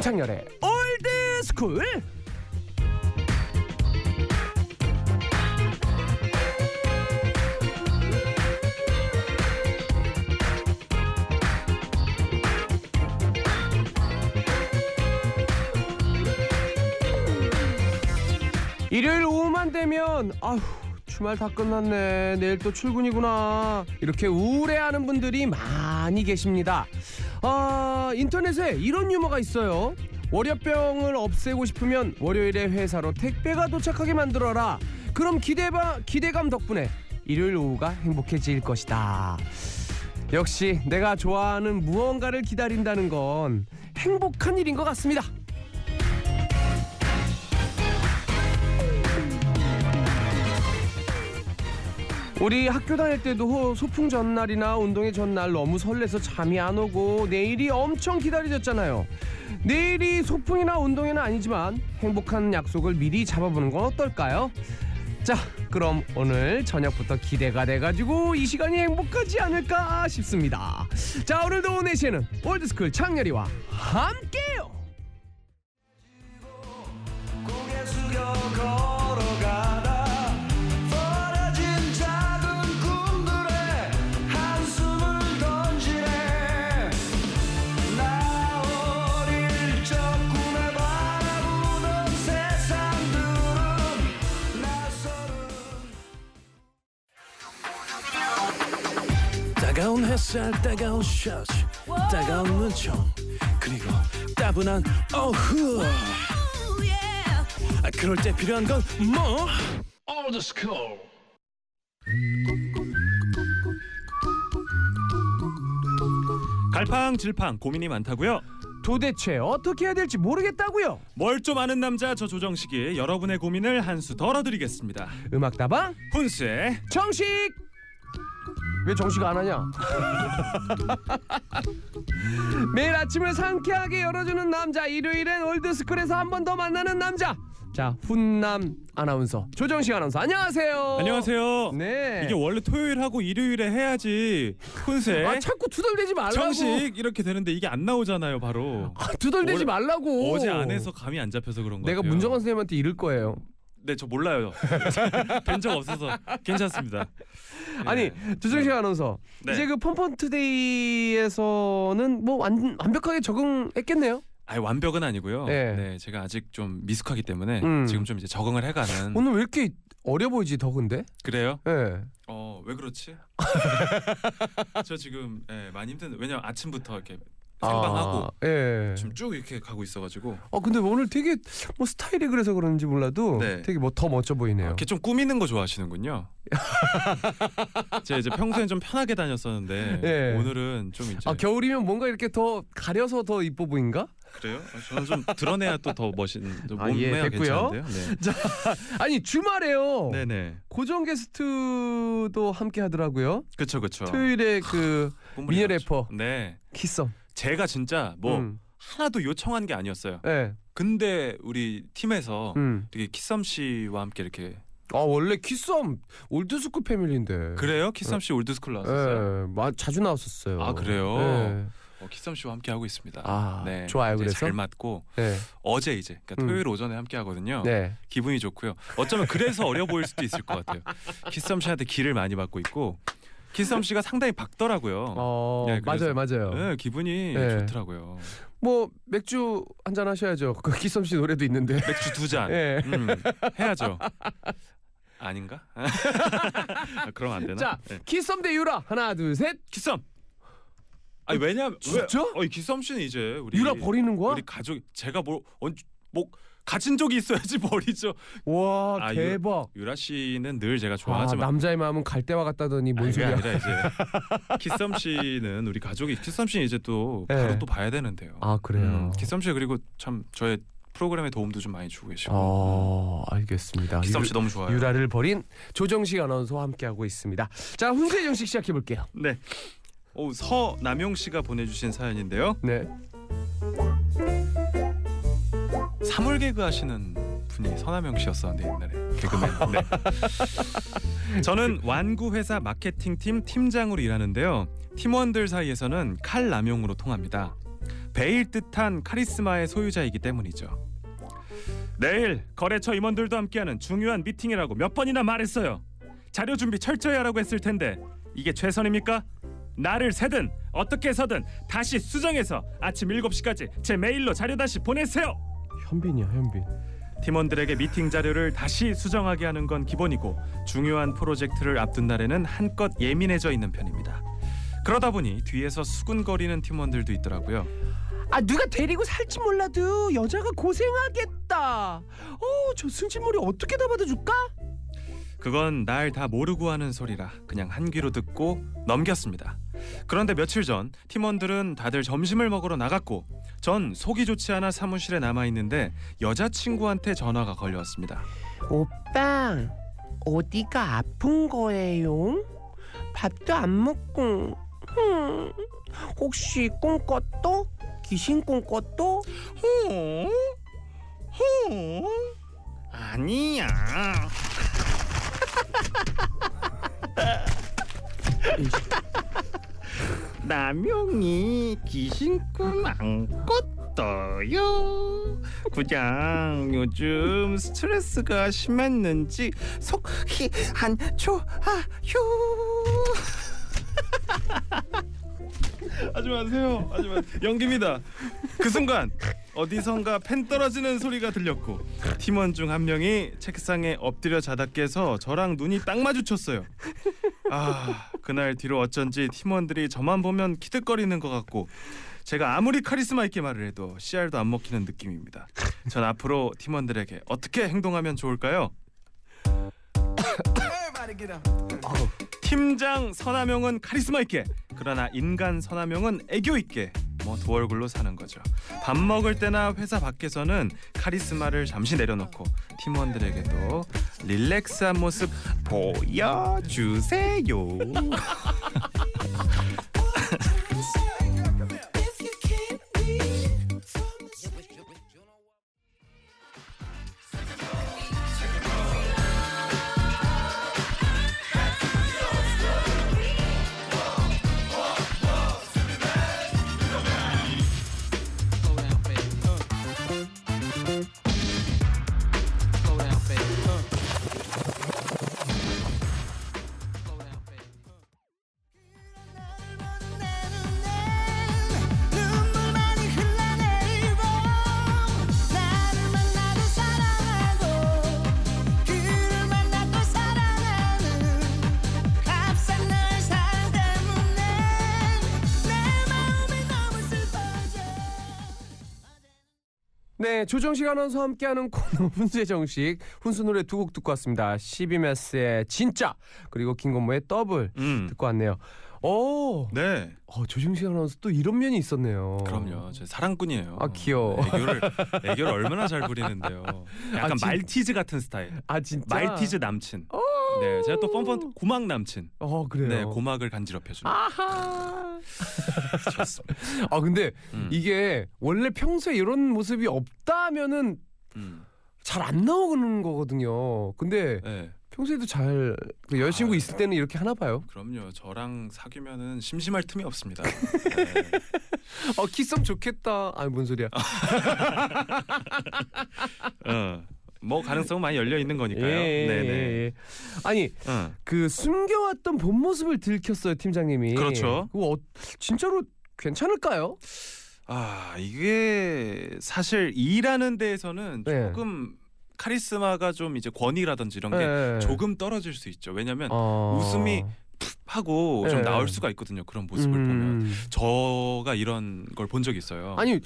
김창렬의 올드 스쿨. 일요일 오후만 되면 아휴 주말 다 끝났네. 내일 또 출근이구나. 이렇게 우울해하는 분들이 많이 계십니다 아 인터넷에 이런 유머가 있어요. 월요병을 없애고 싶으면 월요일에 회사로 택배가 도착하게 만들어라. 그럼 기대바, 기대감 덕분에 일요일 오후가 행복해질 것이다. 역시 내가 좋아하는 무언가를 기다린다는 건 행복한 일인 것 같습니다 우리 학교 다닐 때도 소풍 전날이나 운동회 전날 너무 설레서 잠이 안 오고 내일이 엄청 기다려졌잖아요. 내일이 소풍이나 운동회는 아니지만 행복한 약속을 미리 잡아보는 건 어떨까요? 자, 그럼 오늘 저녁부터 기대가 돼가지고 이 시간이 행복하지 않을까 싶습니다. 자, 오늘도 오늘 시에는 올드스쿨 창렬이와 함께 햇살 따가운 셔츠 따가운 눈총 그리고 따분한 어후 아, 그럴 때 필요한 건 뭐? 갈팡질팡 고민이 많다고요? 도대체 어떻게 해야 될지 모르겠다고요. 뭘 좀 아는 남자 저 조정식이 여러분의 고민을 한 수 덜어드리겠습니다. 음악다방 훈스의 정식 왜 정식 안 하냐? 매일 아침을 상쾌하게 열어주는 남자 일요일엔 올드스쿨에서 한 번 더 만나는 남자 자 훈남 아나운서 조정식 아나운서 안녕하세요. 안녕하세요. 네. 이게 원래 토요일하고 일요일에 해야지 훈스의 아 자꾸 투덜대지 말라고. 정식 이렇게 되는데 이게 안 나오잖아요 바로. 아, 투덜대지 말라고. 어제 안 해서 감이 안 잡혀서 그런 거예요. 내가 문정원 선생님한테 이럴 거예요. 네, 저 몰라요. 뵌 적 없어서 괜찮습니다. 아니 조정식 아나운서 네. 이제 그 펀펀 투데이에서는 뭐 완, 완벽하게 적응했겠네요. 아니 완벽은 아니고요. 네. 네. 제가 아직 좀 미숙하기 때문에 음. 지금 좀 이제 적응을 해가는. 오늘 왜 이렇게 어려 보이지 더 근데? 그래요? 예. 어, 왜 그렇지? 저 지금 예, 많이 힘든. 왜냐면 아침부터 이렇게 아, 생방하고 예. 지금 쭉 이렇게 가고 있어가지고 어 근데 오늘 되게 뭐 스타일이 그래서 그런지 몰라도 네. 되게 뭐 더 멋져 보이네요. 이렇게 좀 꾸미는 거 좋아하시는군요. 제가 이제 평소엔 좀 편하게 다녔었는데 예. 오늘은 좀 이제 아 겨울이면 뭔가 이렇게 더 가려서 더 이뻐 보인가? 그래요? 아, 저는 좀 드러내야 또 더 멋있는 아, 예, 몸매가 됐고요. 괜찮은데요. 아니 주말에요. 네, 네, 고정 게스트도 함께 하더라고요. 그렇죠, 그렇죠. 토요일에 그 미녀 래퍼 네, 키썸. 제가 진짜 뭐 음. 하나도 요청한 게 아니었어요. 예. 근데 우리 팀에서 음. 되게 키썸 씨와 함께 이렇게 아 원래 키썸 올드스쿨 패밀리인데. 그래요? 키썸 씨 올드스쿨 나왔었어요. 예. 마, 자주 나왔었어요. 아, 그래요? 예. 어, 키썸 씨와 함께 하고 있습니다. 아, 네, 좋아요, 그래서? 잘 맞고 네. 어제 이제 그러니까 음. 토요일 오전에 함께 하거든요. 네. 기분이 좋고요. 어쩌면 그래서 어려 보일 수도 있을 것 같아요. 키썸 씨한테 기를 많이 받고 있고 키썸 씨가 상당히 밝더라고요. 어 네, 맞아요 맞아요. 네, 기분이 네. 좋더라고요. 뭐 맥주 한 잔 하셔야죠. 그 키썸 씨 노래도 있는데. 맥주 두 잔. 예. 음, 해야죠. 아닌가? 아, 그럼 안 되나? 자 네. 키썸 대 유라 하나 둘 셋. 키썸. 아니 왜냐면 진짜? 왜, 어, 키썸 씨는 이제 우리 유라 버리는 거야? 우리 가족 제가 뭐, 어, 뭐 가진 적이 있어야지 버리죠. 와 아, 대박. 유라 씨는 늘 제가 아, 좋아하지만 남자의 마음은 갈대와 같다더니 뭔 아니, 그게 소리야? 아니라 이제 키썸 씨는 우리 가족이 키썸 씨는 이제 또 네. 바로 또 봐야 되는데요. 아 그래요. 음, 키썸 씨 그리고 참 저의 프로그램에 도움도 좀 많이 주고 계시고 어 알겠습니다. 키썸 씨 유- 너무 좋아요. 유라를 버린 조정식 아나운서와 함께 하고 있습니다. 자 훈세 정식 시작해 볼게요. 네. 오, 서남용 씨가 보내주신 사연인데요. 네. 사물 개그 하시는 분이 서남용 씨였었는데 옛날에 개그맨. 네. 저는 완구 회사 마케팅팀 팀장으로 일하는데요. 팀원들 사이에서는 칼 남용으로 통합니다. 배일 듯한 카리스마의 소유자이기 때문이죠. 내일 거래처 임원들도 함께하는 중요한 미팅이라고 몇 번이나 말했어요. 자료 준비 철저히 하라고 했을 텐데 이게 최선입니까? 나를 새든 어떻게 해서든 다시 수정해서 아침 7시까지 제 메일로 자료 다시 보내세요. 현빈이야 현빈. 팀원들에게 미팅 자료를 다시 수정하게 하는 건 기본이고 중요한 프로젝트를 앞둔 날에는 한껏 예민해져 있는 편입니다. 그러다 보니 뒤에서 수군거리는 팀원들도 있더라고요. 아 누가 데리고 살지 몰라도 여자가 고생하겠다. 어 저 승질머리 어떻게 다 받아줄까? 그건 날 다 모르고 하는 소리라 그냥 한 귀로 듣고 넘겼습니다. 그런데 며칠 전 팀원들은 다들 점심을 먹으러 나갔고 전 속이 좋지 않아 사무실에 남아 있는데 여자친구한테 전화가 걸려왔습니다. 오빠 어디가 아픈 거예요? 밥도 안 먹고 흠, 혹시 꿈꿨도? 귀신 꿈꿨도? 아니야. 남영이 귀신꿈 안 꿨어요. 그냥 요즘 스트레스가 심했는지 속이 안 좋아요. 하지 마세요. 하지 마. 연기입니다. 그 순간 어디선가 펜 떨어지는 소리가 들렸고 팀원 중 한 명이 책상에 엎드려 자다 깨서 저랑 눈이 딱 마주쳤어요. 아 그날 뒤로 어쩐지 팀원들이 저만 보면 키득거리는 것 같고 제가 아무리 카리스마 있게 말을 해도 CR도 안 먹히는 느낌입니다. 전 앞으로 팀원들에게 어떻게 행동하면 좋을까요? 팀장 선하명은 카리스마 있게 그러나 인간 선하명은 애교 있게 뭐 두 얼굴로 사는 거죠. 밥 먹을 때나 회사 밖에서는 카리스마를 잠시 내려놓고 팀원들에게도 릴렉스한 모습 보여주세요. 네, 조정식 아나운서와 함께하는 코너 훈수의 정식 훈수 노래 두 곡 듣고 왔습니다. 12매스의 진짜 그리고 김건모의 더블 음, 듣고 왔네요. 오, 네, 어, 조정식 아나운서 또 이런 면이 있었네요. 그럼요. 제 사랑꾼이에요. 아, 귀여워. 애교를 애교를 얼마나 잘 부리는데요. 약간 아, 진- 말티즈 같은 스타일. 아 진짜. 말티즈 남친. 오. 네, 제가 또 뻔뻔 고막 남친. 어 그래요. 네, 고막을 간지럽혀 주는. 아하. 좋습니다. 아 근데 음. 이게 원래 평소에 이런 모습이 없다면은 음. 잘안 나오는 거거든요. 근데 네, 평소에도 잘 그 여자친구 아. 있을 때는 이렇게 하나 봐요. 그럼요. 저랑 사귀면은 심심할 틈이 없습니다. 네. 어 키썸 좋겠다. 아니 뭔 소리야. 어, 뭐 가능성은 많이 열려 있는 거니까요. 예, 네네. 예, 예. 아니 어. 그 숨겨왔던 본 모습을 들켰어요 팀장님이. 그렇죠. 그거 어, 진짜로 괜찮을까요? 아 이게 사실 일하는 데에서는 네. 조금 카리스마가 좀 이제 권위라든지 이런 게 예. 조금 떨어질 수 있죠. 왜냐하면 어. 웃음이 하고 좀 네. 나올 수가 있거든요. 그런 모습을 보면 음. 저가 이런 걸 본 적이 있어요. 아니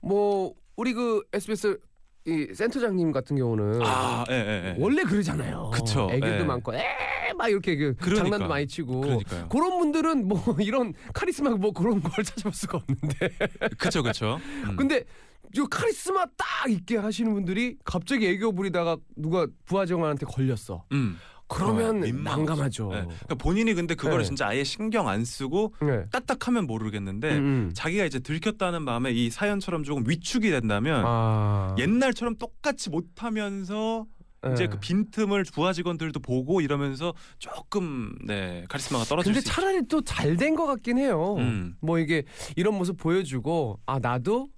뭐 우리 그 SBS 이 센터장님 같은 경우는 아, 예, 예, 예. 원래 그러잖아요. 그쵸, 애교도 예. 많고 에막 이렇게 그 그러니까. 장난도 많이 치고 그러니까요. 그런 분들은 뭐 이런 카리스마 뭐 그런 걸 찾아볼 수가 없는데 그쵸, 그쵸. 음. 근데 저 카리스마 딱 있게 하시는 분들이 갑자기 애교 부리다가 누가 부하정한테 걸렸어. 음. 그러면. 난감하죠. 예. 그러니까 본인이 근데 그거를 네. 진짜 아예 신경 안 쓰고 네. 딱딱하면 모르겠는데 음, 음. 자기가 이제 들켰다는 마음에 이 사연처럼 조금 위축이 된다면 아. 옛날처럼 똑같이 못하면서 이제 네. 그 빈틈을 부하 직원들도 보고 이러면서 조금 네 카리스마가 떨어질 근데. 차라리 또 잘 된 것 같긴 해요. 음. 뭐 이게 이런 모습 보여주고 아 나도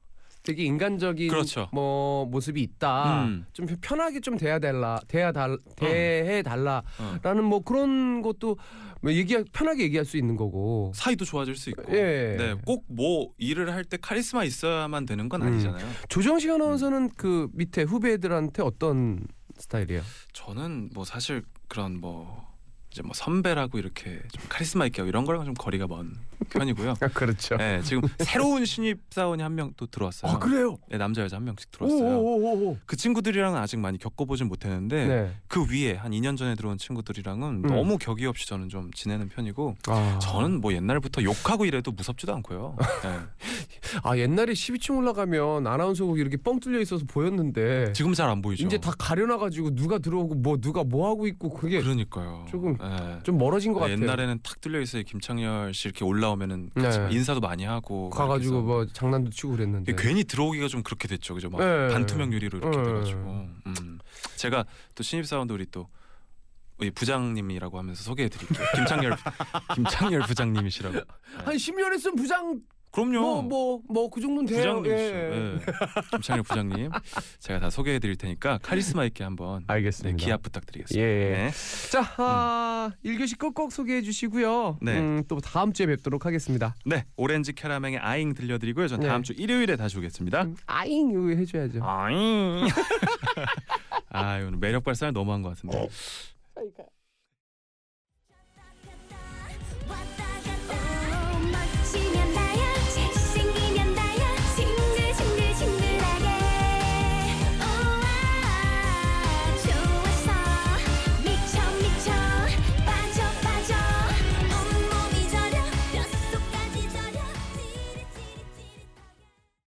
되게 인간적인 그렇죠. 뭐 모습이 있다. 음. 좀 편하게 좀 대해야 달라, 대해 달, 대해 달라라는 어. 뭐 그런 것도 뭐 얘기 편하게 얘기할 수 있는 거고. 사이도 좋아질 수 있고. 예. 네, 꼭 뭐 일을 할 때 카리스마 있어야만 되는 건 음. 아니잖아요. 조정식 아나운서는 그 밑에 후배들한테 어떤 스타일이에요? 저는 뭐 사실 그런 뭐 이제 뭐 선배라고 이렇게 좀 카리스마 있게 하고 이런 거랑 좀 거리가 먼 편이고요. 아 그렇죠. 네, 지금 새로운 신입 사원이 한 명 또 들어왔어요. 아 그래요? 네, 남자 여자 한 명씩 들어왔어요. 오오오오. 그 친구들이랑은 아직 많이 겪어보진 못했는데 네. 그 위에 한 2년 전에 들어온 친구들이랑은 음. 너무 격의 없이 저는 좀 지내는 편이고 아. 저는 뭐 옛날부터 욕하고 이래도 무섭지도 않고요. 네. 아 옛날에 12층 올라가면 아나운서국 이렇게 뻥 뚫려 있어서 보였는데 지금 잘 안 보이죠. 이제 다 가려놔가지고 누가 들어오고 뭐 누가 뭐 하고 있고 그게 그러니까요. 조금 네. 좀 멀어진 것 네, 같아요. 옛날에는 탁 뚫려 있어요. 김창렬 씨 이렇게 올라오면은 같이 네. 인사도 많이 하고 가가지고. 뭐 장난도 치고 그랬는데. 괜히 들어오기가 좀 그렇게 됐죠, 그죠? 막 네. 반투명 유리로 이렇게 네. 돼가지고. 음. 제가 또 신입 사원도 우리 또 우리 부장님이라고 하면서 소개해드릴게요. 김창렬 김창렬 부장님이시라고. 한 10년 했으면 부장 그럼요. 뭐뭐뭐 그 정도는 돼요. 부장님이시죠. 예. 예. 김창렬 부장님, 제가 다 소개해 드릴 테니까 카리스마 있게 한번 네, 알겠습니다. 기합 부탁드리겠습니다. 예. 네. 자, 아, 1교시 꼭꼭 소개해 주시고요. 네. 음, 또 다음 주에 뵙도록 하겠습니다. 네, 오렌지 캐러멜의 아잉 들려 드리고요. 전 네. 다음 주 일요일에 다시 오겠습니다. 음, 아잉 이거 해 줘야죠. 아잉. 아, 오늘 매력 발산을 너무 한것 같은데. 아이가.